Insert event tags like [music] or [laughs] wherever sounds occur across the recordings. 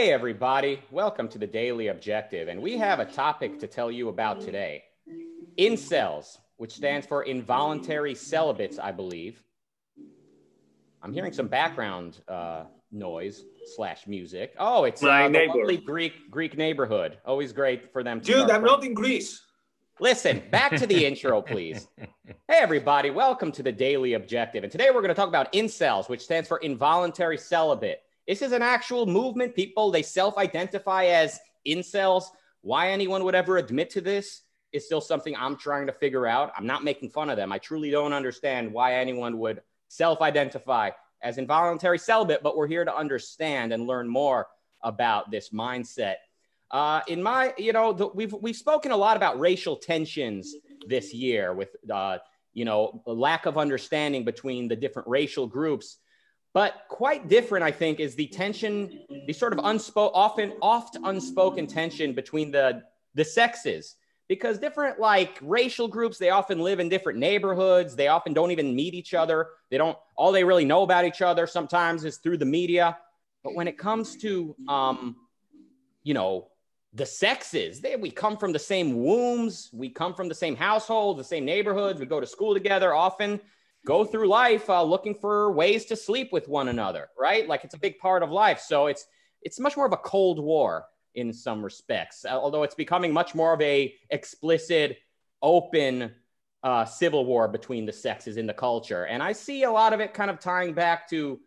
Hey, everybody. Welcome to the Daily Objective. And we have a topic to tell you about today incels, which stands for involuntary celibates, I believe. I'm hearing some background uh, noise slash music. Oh, it's My uh, neighbor. lovely Greek Greek neighborhood. Always great for them to Dude, I'm not in Greece. Listen, back to the intro, please. [laughs] Hey, everybody, welcome to the Daily Objective. And today we're going to talk about incels, which stands for involuntary celibate. This is an actual movement. People, they self identify as incels. Why anyone would ever admit to this is still something I'm trying to figure out. I'm not making fun of them. I truly don't understand why anyone would self identify as involuntary celibate, but we're here to understand and learn more about this mindset. Uh, in my, you know, the, we've we've spoken a lot about racial tensions this year with, uh, you know, lack of understanding between the different racial groups. But quite different, I think, is the tension, the sort of unspoken, often oft unspoken tension between the the sexes. Because different like racial groups, they often live in different neighborhoods. They often don't even meet each other. They don't. All they really know about each other sometimes is through the media. But when it comes to, um, you know, the sexes. They, we come from the same wombs. We come from the same household, the same neighborhoods. We go to school together often, go through life uh, looking for ways to sleep with one another, right? Like it's a big part of life. So it's it's much more of a cold war in some respects, uh, although it's becoming much more of a explicit, open uh, civil war between the sexes in the culture. And I see a lot of it kind of tying back to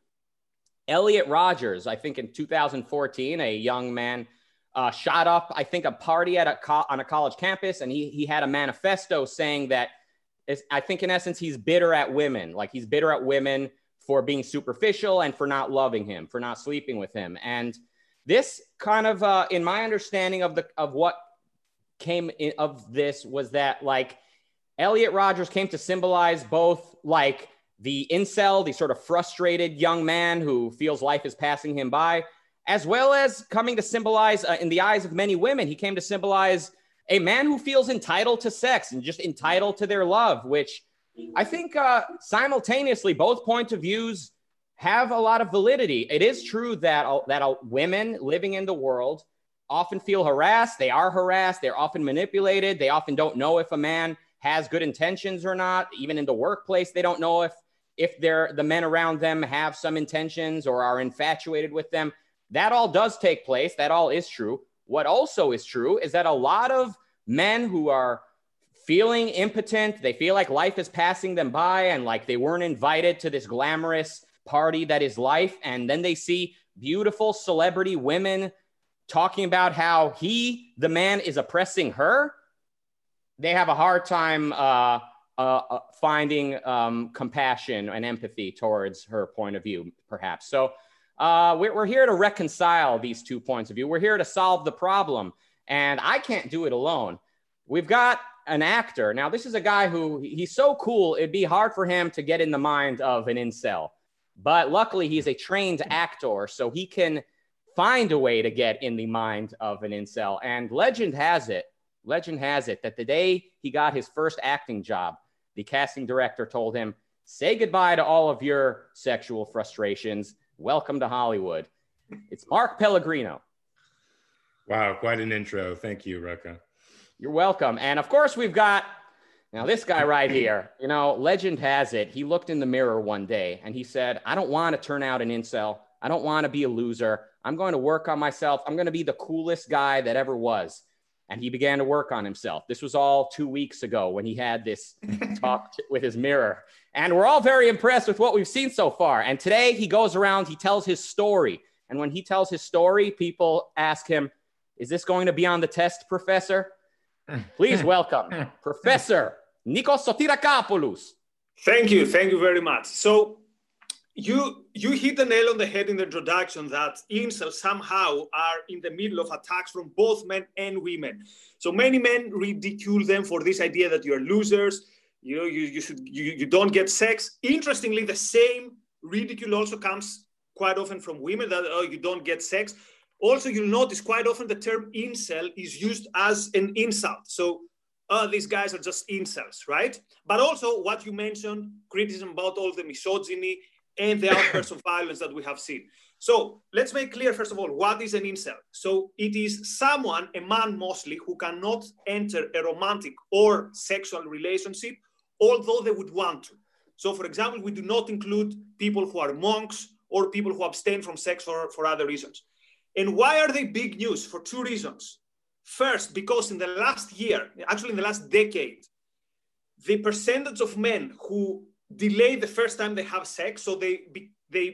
Elliot Rogers. I think in 2014, a young man uh, shot up, I think, a party at a co- on a college campus, and he he had a manifesto saying that, is, I think, in essence, he's bitter at women, like he's bitter at women for being superficial and for not loving him, for not sleeping with him, and this kind of, uh, in my understanding of the of what came in, of this was that like Elliot Rogers came to symbolize both like the incel, the sort of frustrated young man who feels life is passing him by, as well as coming to symbolize, uh, in the eyes of many women, he came to symbolize a man who feels entitled to sex and just entitled to their love, which I think uh, simultaneously both points of views have a lot of validity. It is true that uh, that uh, women living in the world often feel harassed. They are harassed. They're often manipulated. They often don't know if a man has good intentions or not. Even in the workplace, they don't know if if they're the men around them have some intentions or are infatuated with them. That all does take place. That all is true. What also is true is that a lot of men who are feeling impotent, they feel like life is passing them by and like they weren't invited to this glamorous party that is life. And then they see beautiful celebrity women talking about how he, the man, is oppressing her. They have a hard time uh, uh, uh, finding um, compassion and empathy towards her point of view, perhaps. So uh, we're, we're here to reconcile these two points of view. We're here to solve the problem. And I can't do it alone. We've got an actor. Now, this is a guy who he's so cool, it'd be hard for him to get in the mind of an incel. But luckily, he's a trained actor, so he can find a way to get in the mind of an incel. And legend has it, legend has it that the day he got his first acting job, the casting director told him, Say goodbye to all of your sexual frustrations. Welcome to Hollywood. It's Mark Pellegrino. Wow, quite an intro. Thank you, Rucka. You're welcome. And of course, we've got now this guy right here. You know, legend has it, he looked in the mirror one day and he said, I don't want to turn out an incel. I don't want to be a loser. I'm going to work on myself. I'm going to be the coolest guy that ever was. And he began to work on himself. This was all two weeks ago when he had this [laughs] talk with his mirror. And we're all very impressed with what we've seen so far. And today he goes around, he tells his story. And when he tells his story, people ask him, Is this going to be on the test, Professor? Please [laughs] welcome Professor Nikos Sotirakopoulos. Thank you, thank you very much. So you you hit the nail on the head in the introduction that incels somehow are in the middle of attacks from both men and women. So many men ridicule them for this idea that you're losers, you know, you, you should you, you don't get sex. Interestingly, the same ridicule also comes quite often from women that oh you don't get sex. Also, you'll notice quite often the term incel is used as an insult. So oh, these guys are just incels, right? But also what you mentioned, criticism about all the misogyny, and the outbursts of violence that we have seen. So let's make clear, first of all, what is an incel? So it is someone, a man mostly, who cannot enter a romantic or sexual relationship, although they would want to. So, for example, we do not include people who are monks or people who abstain from sex for, for other reasons. And why are they big news? For two reasons. First, because in the last year, actually in the last decade, the percentage of men who delay the first time they have sex, so they they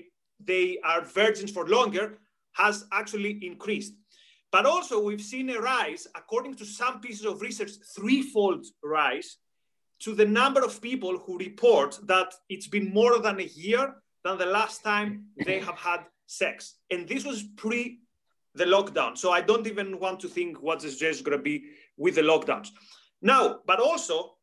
they are virgins for longer, has actually increased. But also we've seen a rise, according to some pieces of research, threefold rise to the number of people who report that it's been more than a year than the last time they have had sex. And this was pre the lockdown. So I don't even want to think what situation is going to be with the lockdowns. Now, but also,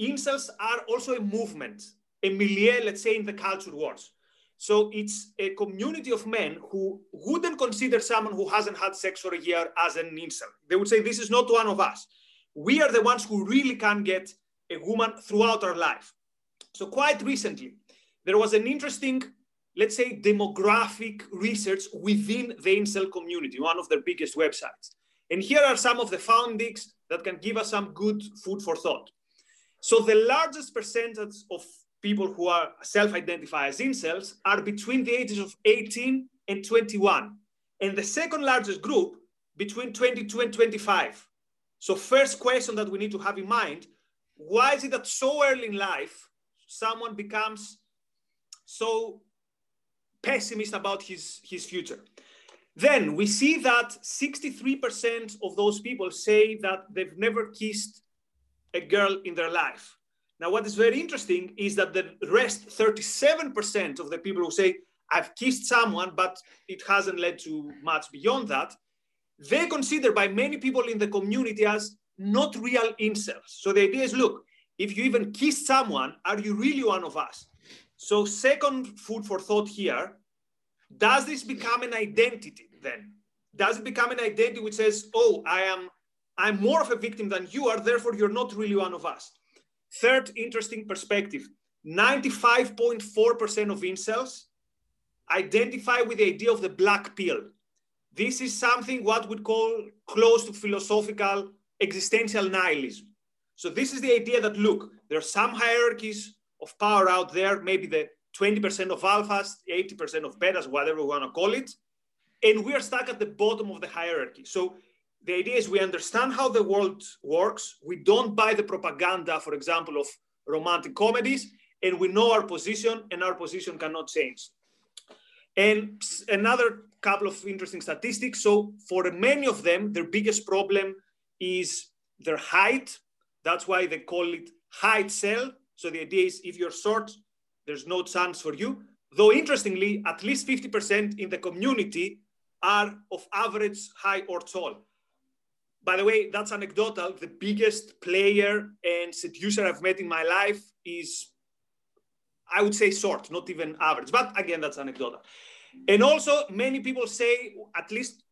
incels are also a movement, a milieu, let's say, in the culture wars. So it's a community of men who wouldn't consider someone who hasn't had sex for a year as an incel. They would say, this is not one of us. We are the ones who really can get a woman throughout our life. So quite recently, there was an interesting, let's say, demographic research within the incel community, one of their biggest websites. And here are some of the findings that can give us some good food for thought. So the largest percentage of people who are self-identify as incels are between the ages of 18 and 21. And the second largest group between 22 and 25. So first question that we need to have in mind, why is it that so early in life, someone becomes so pessimist about his, his future? Then we see that 63% of those people say that they've never kissed a girl in their life. Now, what is very interesting is that the rest, 37% of the people who say, I've kissed someone, but it hasn't led to much beyond that, they consider by many people in the community as not real incels. So the idea is look, if you even kiss someone, are you really one of us? So, second food for thought here does this become an identity then? Does it become an identity which says, oh, I am I'm more of a victim than you are, therefore you're not really one of us. Third interesting perspective 95.4% of incels identify with the idea of the black pill. This is something what we call close to philosophical existential nihilism. So this is the idea that look, there are some hierarchies of power out there, maybe the 20% of alphas, 80% of betas, whatever we want to call it, and we are stuck at the bottom of the hierarchy. So the idea is we understand how the world works. We don't buy the propaganda, for example, of romantic comedies, and we know our position, and our position cannot change. And another couple of interesting statistics. So, for many of them, their biggest problem is their height. That's why they call it heightcel. So, the idea is if you're short, there's no chance for you. Though, interestingly, at least 50% in the community are of average height or tall. By the way, that's anecdotal. The biggest player and seducer I've met in my life is, I would say, short, not even average. But again, that's anecdotal. And also, many people say at least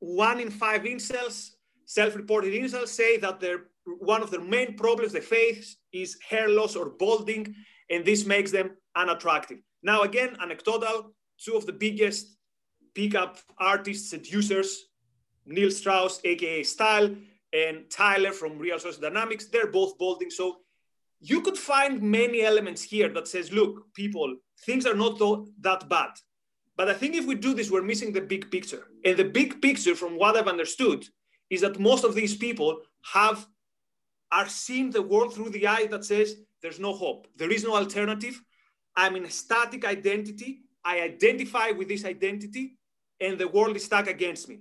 one in five incels, self-reported incels, say that their one of their main problems they face is hair loss or balding, and this makes them unattractive. Now, again, anecdotal. Two of the biggest pickup artists, seducers Neil Strauss, aka Style, and Tyler from Real Social Dynamics. They're both balding. So you could find many elements here that says, look, people, things are not that bad. But I think if we do this, we're missing the big picture. And the big picture, from what I've understood, is that most of these people have are seeing the world through the eye that says there's no hope. There is no alternative. I'm in a static identity. I identify with this identity, and the world is stuck against me.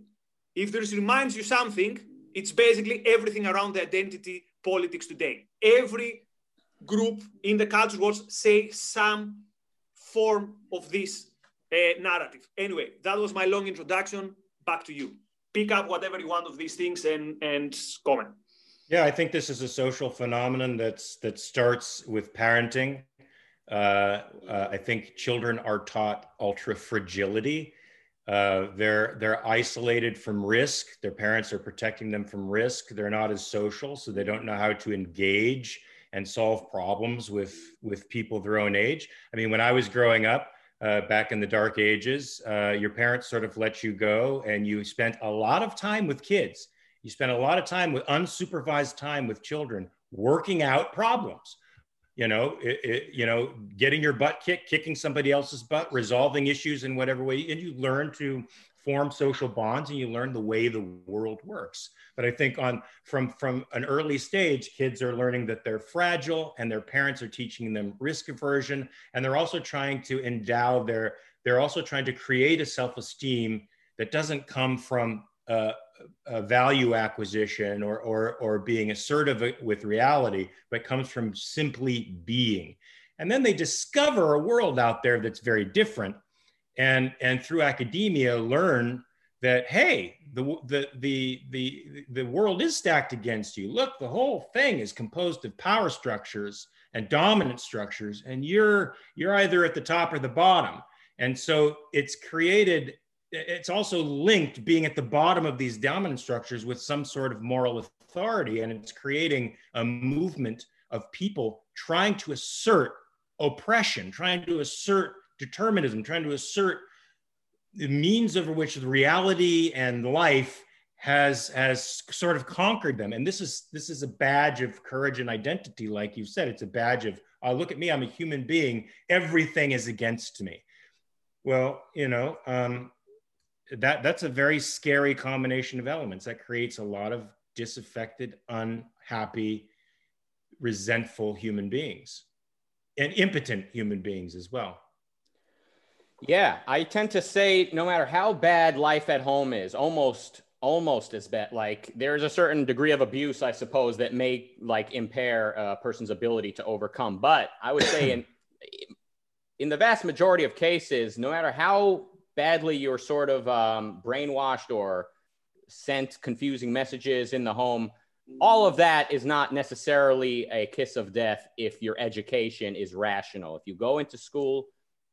If this reminds you something, it's basically everything around the identity politics today. Every group in the culture wars say some form of this uh, narrative. Anyway, that was my long introduction. Back to you. Pick up whatever you want of these things and and comment. Yeah, I think this is a social phenomenon that's that starts with parenting. Uh, uh, I think children are taught ultra fragility uh, they're they're isolated from risk. Their parents are protecting them from risk. They're not as social, so they don't know how to engage and solve problems with with people their own age. I mean, when I was growing up uh, back in the dark ages, uh, your parents sort of let you go, and you spent a lot of time with kids. You spent a lot of time with unsupervised time with children, working out problems. You know, it, it, you know, getting your butt kicked, kicking somebody else's butt, resolving issues in whatever way, and you learn to form social bonds and you learn the way the world works. But i think on from from an early stage kids are learning that they're fragile and their parents are teaching them risk aversion. And they're also trying to endow their they're also trying to create a self-esteem that doesn't come from a, a value acquisition or, or or being assertive with reality but comes from simply being. And then they discover a world out there that's very different and and through academia learn that hey the the the the the world is stacked against you. Look the whole thing is composed of power structures and dominant structures and you're you're either at the top or the bottom. And so it's created it's also linked being at the bottom of these dominant structures with some sort of moral authority and it's creating a movement of people trying to assert oppression trying to assert determinism, trying to assert the means over which the reality and life has has sort of conquered them. And this is this is a badge of courage and identity, like you said. It's a badge of uh, look at me, I'm a human being. Everything is against me. Well, you know, um, that that's a very scary combination of elements that creates a lot of disaffected, unhappy, resentful human beings and impotent human beings as well. Yeah, I tend to say no matter how bad life at home is, almost almost as bad. Like there's a certain degree of abuse, I suppose, that may like impair a person's ability to overcome. But I would say in [clears throat] in the vast majority of cases, no matter how badly you're sort of um, brainwashed or sent confusing messages in the home, all of that is not necessarily a kiss of death if your education is rational. If you go into school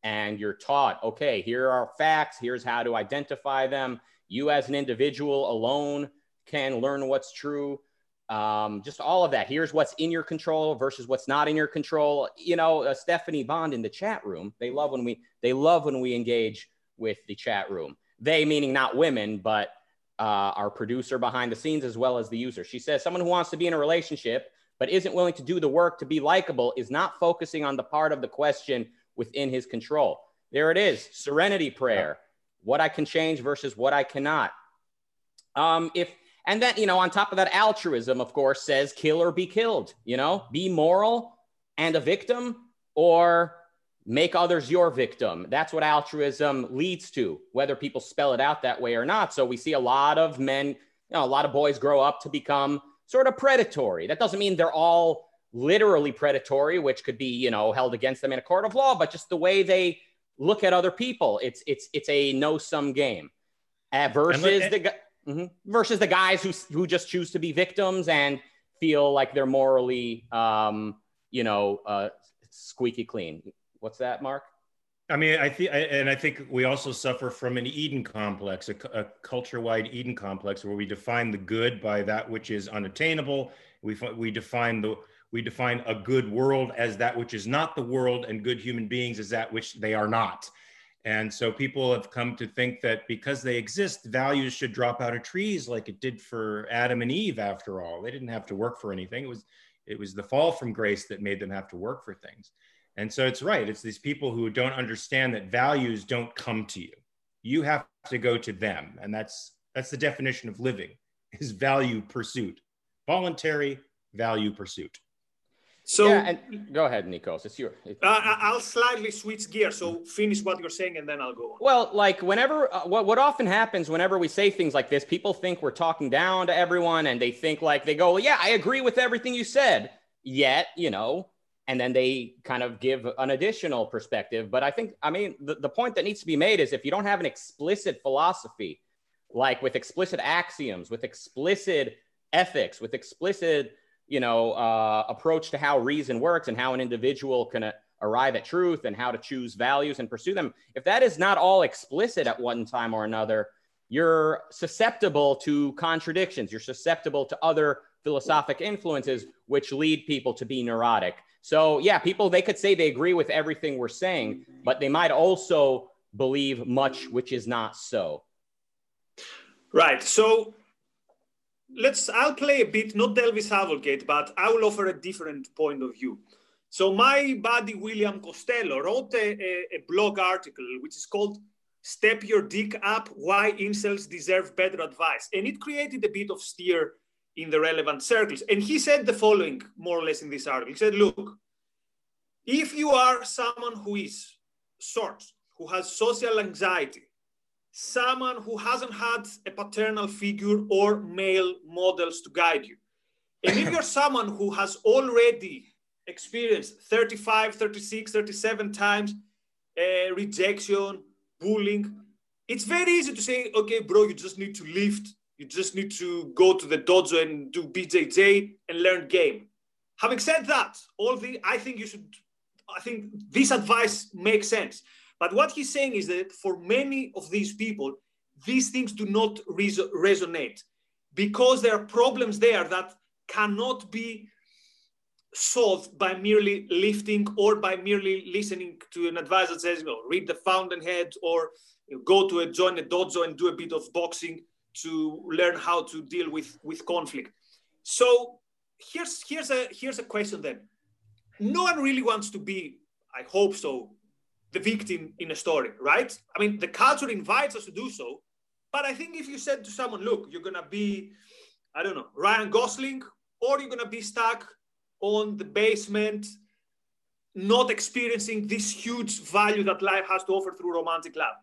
and you're taught, okay, here are facts, here's how to identify them. You, as an individual alone, can learn what's true. Um, just all of that. Here's what's in your control versus what's not in your control. You know, uh, Stephanie Bond in the chat room. They love when we they love when we engage with the chat room. They meaning not women, but uh, our producer behind the scenes as well as the user. She says someone who wants to be in a relationship but isn't willing to do the work to be likable is not focusing on the part of the question within his control. There it is serenity prayer, what I can change versus what I cannot. Um, if and then you know on top of that altruism of course says kill or be killed you know? Be moral and a victim or make others your victim. That's what altruism leads to whether people spell it out that way or not. So we see a lot of men you know a lot of boys grow up to become sort of predatory. That doesn't mean they're all literally predatory, which could be, you know, held against them in a court of law, but just the way they look at other people. It's it's it's a no sum game. Uh, versus the mm-hmm, versus the guys who who just choose to be victims and feel like they're morally, um, you know, uh, squeaky clean. What's that, Mark? I mean, I think, and I think we also suffer from an Eden complex, a, a culture-wide Eden complex, where we define the good by that which is unattainable. We we define the we define a good world as that which is not the world and good human beings as that which they are not. And so people have come to think that because they exist values should drop out of trees like it did for adam and eve after all. They didn't have to work for anything. It was it was the fall from grace that made them have to work for things. And so it's right. It's these people who don't understand that values don't come to you. You have to go to them. And that's that's the definition of living is value pursuit voluntary value pursuit so yeah, and go ahead, Nikos. It's your. It's, uh, I'll slightly switch gear. So finish what you're saying, and then I'll go on. Well, like whenever uh, what what often happens whenever we say things like this, people think we're talking down to everyone, and they think like they go, well, "Yeah, I agree with everything you said." Yet, you know, and then they kind of give an additional perspective. But I think, I mean, the, the point that needs to be made is if you don't have an explicit philosophy, like with explicit axioms, with explicit ethics, with explicit you know, uh, approach to how reason works and how an individual can uh, arrive at truth and how to choose values and pursue them. If that is not all explicit at one time or another, you're susceptible to contradictions. You're susceptible to other philosophic influences which lead people to be neurotic. So, yeah, people, they could say they agree with everything we're saying, but they might also believe much which is not so. Right. So, let's, I'll play a bit, not Delvis Advocate, but I will offer a different point of view. So, my buddy William Costello wrote a, a, blog article which is called Step Your Dick Up Why Incels Deserve Better Advice. And it created a bit of stir in the relevant circles. And he said the following, more or less, in this article. He said, Look, if you are someone who is short, who has social anxiety, someone who hasn't had a paternal figure or male models to guide you, and if you're someone who has already experienced 35, 36, 37 times uh, rejection, bullying, it's very easy to say, okay, bro, you just need to lift you just need to go to the dojo and do BJJ and learn game. Having said that, all the I think you should. I think this advice makes sense. But what he's saying is that for many of these people, these things do not res- resonate because there are problems there that cannot be solved by merely lifting or by merely listening to an advice that says, you know, read the Fountainhead or go to a join a dojo and do a bit of boxing to learn how to deal with with conflict. So here's here's a here's a question then. No one really wants to be i hope so the victim in a story right? I mean the culture invites us to do so but i think if you said to someone look you're gonna be i don't know ryan gosling or you're gonna be stuck on the basement not experiencing this huge value that life has to offer through romantic love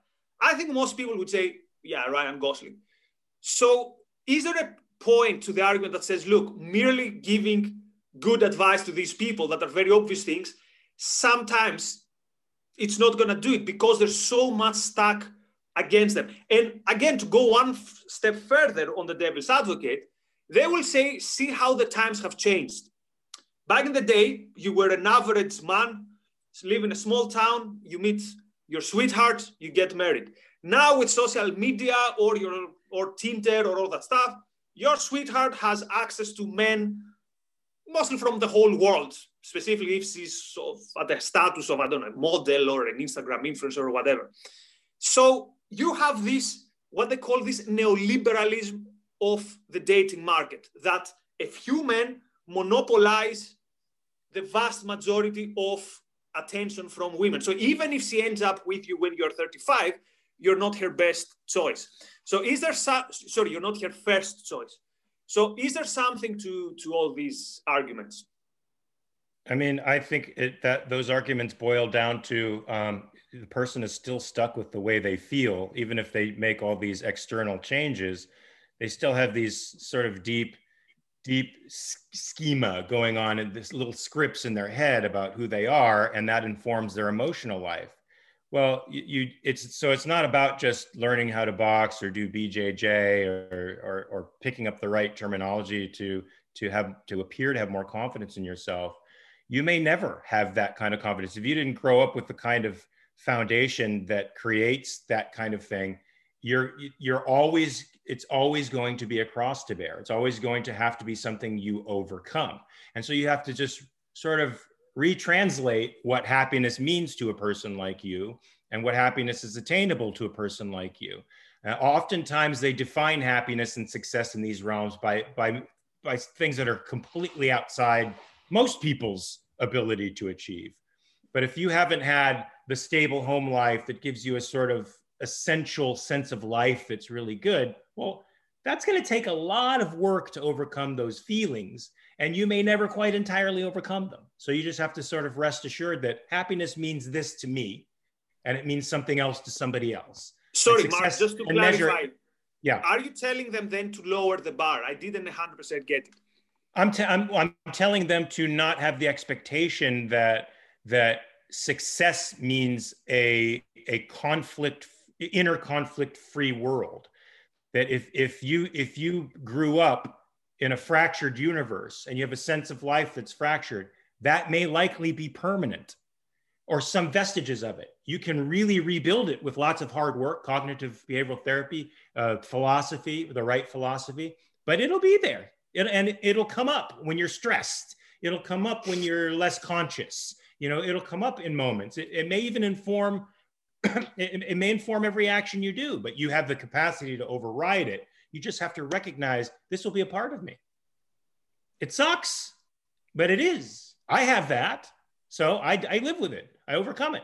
i think most people would say yeah ryan gosling. So, is there a point to the argument that says, look, merely giving good advice to these people that are very obvious things, sometimes it's not going to do it because there's so much stuck against them. And again, to go one f- step further on the devil's advocate, they will say, see how the times have changed. Back in the day, you were an average man, live in a small town, you meet your sweetheart, you get married. Now with social media or your or Tinder or all that stuff, your sweetheart has access to men mostly from the whole world, specifically if she's sort of at the status of, I don't know, model or an Instagram influencer or whatever. So you have this, what they call this neoliberalism of the dating market, that a few men monopolize the vast majority of attention from women. So even if she ends up with you when you're 35, you're not her best choice. So is there some, sorry, you're not her first choice. So is there something to to all these arguments? I mean, I think it, that those arguments boil down to um, the person is still stuck with the way they feel, even if they make all these external changes. They still have these sort of deep, deep schema going on in this little scripts in their head about who they are, and that informs their emotional life. Well, you, you, it's so it's not about just learning how to box or do BJJ or, or or picking up the right terminology to to have to appear to have more confidence in yourself. You may never have that kind of confidence if you didn't grow up with the kind of foundation that creates that kind of thing. You're you're always it's always going to be a cross to bear. It's always going to have to be something you overcome, and so you have to just sort of retranslate what happiness means to a person like you and what happiness is attainable to a person like you. Uh, oftentimes, they define happiness and success in these realms by, by, by things that are completely outside most people's ability to achieve. But if you haven't had the stable home life that gives you a sort of essential sense of life that's really good, well, that's going to take a lot of work to overcome those feelings and you may never quite entirely overcome them. So you just have to sort of rest assured that happiness means this to me and it means something else to somebody else. Sorry, Mark, just to clarify. Measure, yeah. Are you telling them then to lower the bar? I didn't 100% get it. I'm, t- I'm, I'm telling them to not have the expectation that that success means a a conflict inner conflict free world that if if you if you grew up in a fractured universe and you have a sense of life that's fractured, that may likely be permanent or some vestiges of it. You can really rebuild it with lots of hard work, cognitive behavioral therapy, uh, philosophy, the right philosophy, but it'll be there. It, and it'll come up when you're stressed. It'll come up when you're less conscious. You know, it'll come up in moments. It, it may even inform. [clears throat] it, it may inform every action you do, but you have the capacity to override it. You just have to recognize this will be a part of me. It sucks, but it is. I have that. So I, I live with it. I overcome it.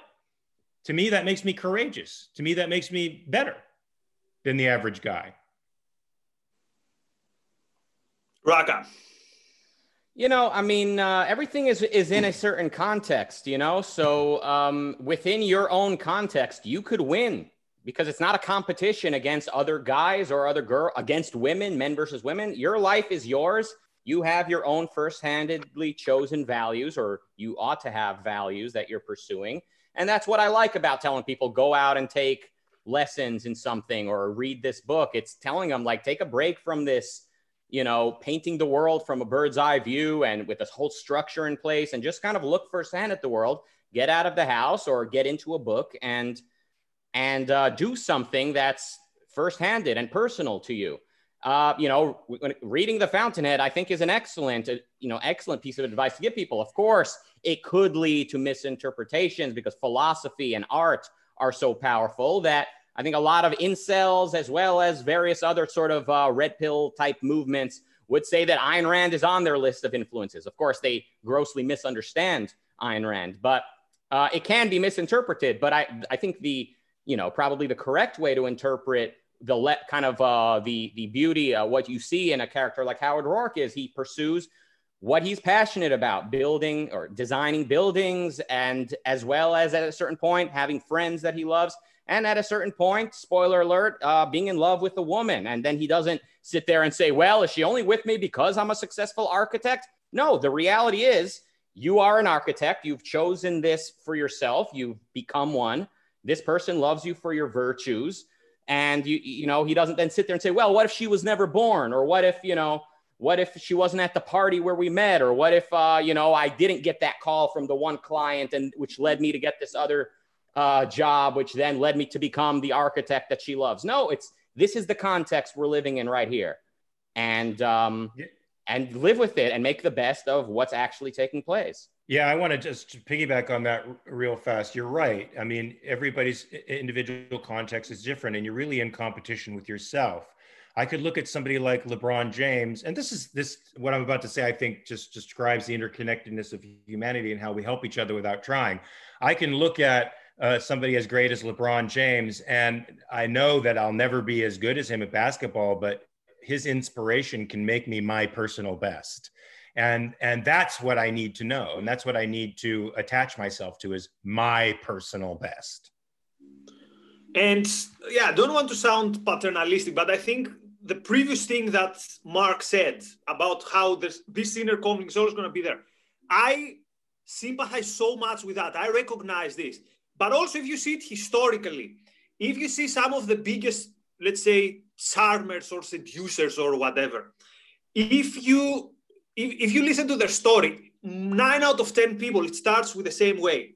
To me, that makes me courageous. To me, that makes me better than the average guy. Rucka. You know, I mean, uh, everything is is in a certain context. You know, so um, within your own context, you could win because it's not a competition against other guys or other girl against women, men versus women. Your life is yours. You have your own first-handedly chosen values, or you ought to have values that you're pursuing, and that's what I like about telling people go out and take lessons in something or read this book. It's telling them like take a break from this you know, painting the world from a bird's eye view and with this whole structure in place and just kind of look firsthand at the world, get out of the house or get into a book and and uh, do something that's first-handed and personal to you. Uh, you know, reading The Fountainhead, I think, is an excellent, uh, you know, excellent piece of advice to give people. Of course, it could lead to misinterpretations because philosophy and art are so powerful that I think a lot of incels, as well as various other sort of uh, red pill type movements, would say that Ayn Rand is on their list of influences. Of course, they grossly misunderstand Ayn Rand, but uh, it can be misinterpreted. But I, I think the, you know, probably the correct way to interpret the let kind of uh, the the beauty, uh, what you see in a character like Howard Roark is he pursues what he's passionate about, building or designing buildings, and as well as at a certain point having friends that he loves and at a certain point, spoiler alert, uh, being in love with a woman. And then he doesn't sit there and say, well, is she only with me because I'm a successful architect? No, the reality is you are an architect. You've chosen this for yourself. You've become one. This person loves you for your virtues. And you, you know, he doesn't then sit there and say, well, what if she was never born? Or what if, you know, what if she wasn't at the party where we met? Or what if, uh, you know, I didn't get that call from the one client and which led me to get this other uh, job, which then led me to become the architect that she loves. No, it's this is the context we're living in right here, and um, yeah. and live with it and make the best of what's actually taking place. Yeah, I want to just piggyback on that real fast. You're right. I mean, everybody's individual context is different, and you're really in competition with yourself. I could look at somebody like LeBron James, and this is this what I'm about to say. I think just describes the interconnectedness of humanity and how we help each other without trying. I can look at uh, somebody as great as LeBron James. And I know that I'll never be as good as him at basketball, but his inspiration can make me my personal best. And, and that's what I need to know. And that's what I need to attach myself to is my personal best. And yeah, I don't want to sound paternalistic, but I think the previous thing that Mark said about how this, this inner conflict is always going to be there, I sympathize so much with that. I recognize this. But also, if you see it historically, if you see some of the biggest, let's say, charmers or seducers or whatever, if you if, if you listen to their story, nine out of ten people, it starts with the same way.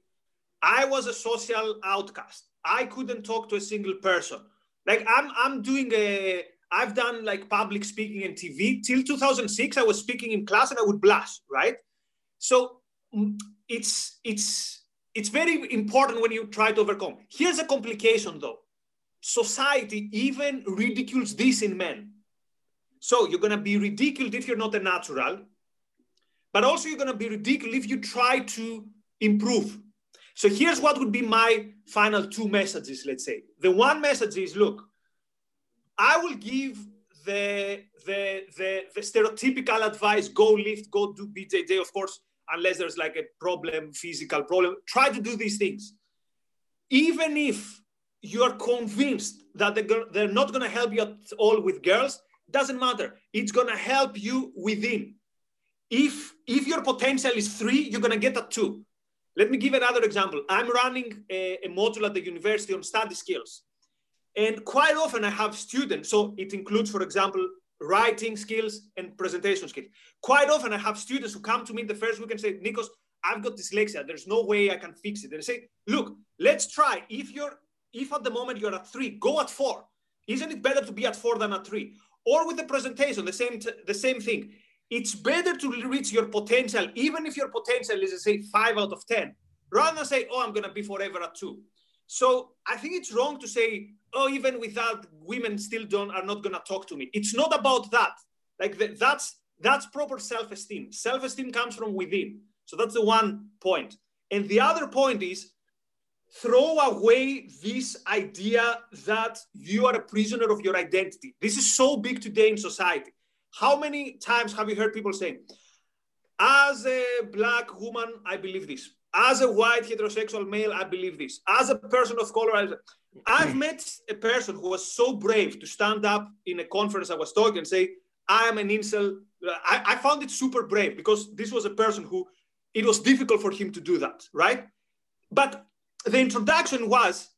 I was a social outcast. I couldn't talk to a single person. Like I'm I'm doing a I've done like public speaking and TV till 2006. I was speaking in class and I would blush, right? So mm, it's it's it's very important when you try to overcome. Here's a complication though. Society even ridicules this in men. So you're going to be ridiculed if you're not a natural, but also you're going to be ridiculed if you try to improve. So here's what would be my final two messages, let's say. The one message is look, I will give the, the, the, the stereotypical advice go lift, go do BJJ. Of course, unless there's like a problem, physical problem. Try to do these things. Even if you're convinced that they're not going to help you at all with girls, doesn't matter. It's going to help you within. If if your potential is three, you're going to get a two. Let me give another example. I'm running a, a module at the university on study skills. And quite often I have students, so it includes, for example, writing skills and presentation skills. Quite often I have students who come to me the first week and say, Nikos, I've got dyslexia. There's no way I can fix it. I say, look, let's try. If you're if at the moment you're at three, go at four. Isn't it better to be at four than at three? or with the presentation, the same, the same thing. It's better to reach your potential, even if your potential is, say, five out of 10, rather than say, oh, I'm going to be forever at two. So I think it's wrong to say, oh, even without women still don't are not going to talk to me. It's not about that. Like the, that's that's proper self-esteem. Self-esteem comes from within. So that's the one point. And the other point is throw away this idea that you are a prisoner of your identity. This is so big today in society. How many times have you heard people saying, as a black woman, I believe this. As a white heterosexual male, I believe this. As a person of color, I... I've met a person who was so brave to stand up in a conference I was talking and say, I am an incel. I, I found it super brave because this was a person who it was difficult for him to do that, right? But the introduction was,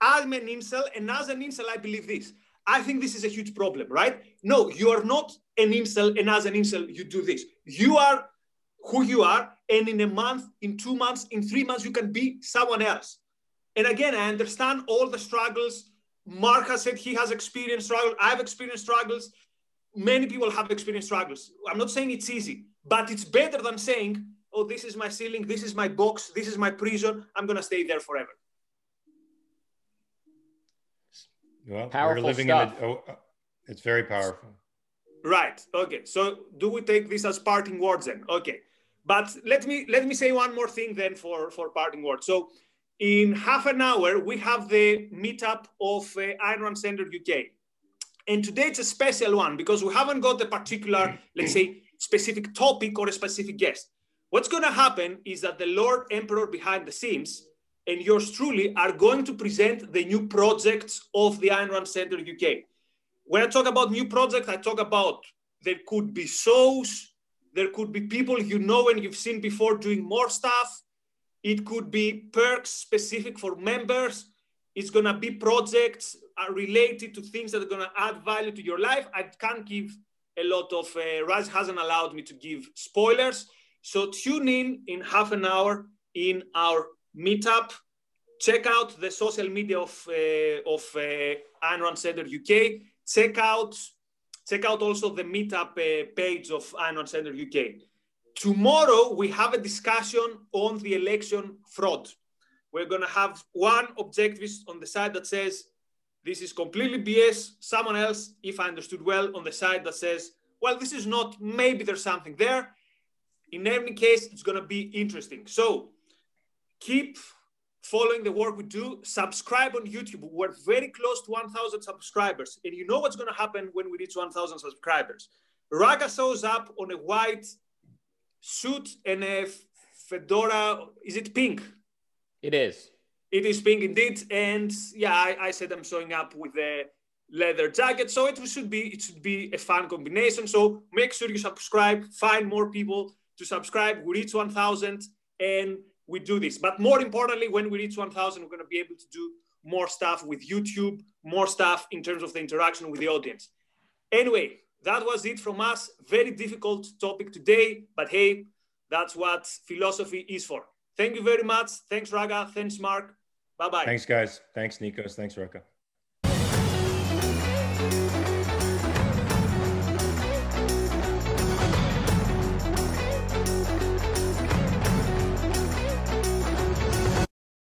I'm an incel, and as an incel, I believe this. I think this is a huge problem, right? No, you are not an incel, and as an incel, you do this. You are who you are, and in a month, in two months, in three months, you can be someone else. And again, I understand all the struggles. Mark has said he has experienced struggles. I've experienced struggles. Many people have experienced struggles. I'm not saying it's easy, but it's better than saying, oh, this is my ceiling, this is my box, this is my prison. I'm going to stay there forever. Well, powerful we're living stuff. in a, oh, uh, it's very powerful. Right. Okay. So do we take this as parting words then? Okay. But let me let me say one more thing then for for parting words. So in half an hour we have the meetup of uh, Rand Center UK, and today it's a special one because we haven't got a particular let's say specific topic or a specific guest. What's going to happen is that the Lord Emperor behind the scenes and yours truly are going to present the new projects of the Ayn Center UK. When I talk about new projects, I talk about there could be shows, there could be people you know and you've seen before doing more stuff. It could be perks specific for members. It's going to be projects related to things that are going to add value to your life. I can't give a lot of, uh, Raz hasn't allowed me to give spoilers. So tune in in half an hour in our meetup. Check out the social media of, uh, of uh, Center UK. Check out, check out also the meetup uh, page of Ayn Rand Center UK. Tomorrow, we have a discussion on the election fraud. We're going to have one objectivist on the side that says, this is completely BS. Someone else, if I understood well, on the side that says, well, this is not, maybe there's something there. In any case, it's going to be interesting. So keep following the work we do. Subscribe on YouTube. We're very close to 1,000 subscribers. And you know what's going to happen when we reach 1,000 subscribers. Rucka shows up on a white suit and a fedora. Is it pink? It is. It is pink indeed. And yeah, I, I said I'm showing up with a leather jacket. So it should be it should be a fun combination. So make sure you subscribe, find more people to subscribe. We reach 1,000 and we do this. But more importantly, when we reach 1,000, we're going to be able to do more stuff with YouTube, more stuff in terms of the interaction with the audience. Anyway, that was it from us. Very difficult topic today, but hey, that's what philosophy is for. Thank you very much. Thanks, Rucka. Thanks, Mark. Bye bye. Thanks, guys. Thanks, Nikos. Thanks, Rucka.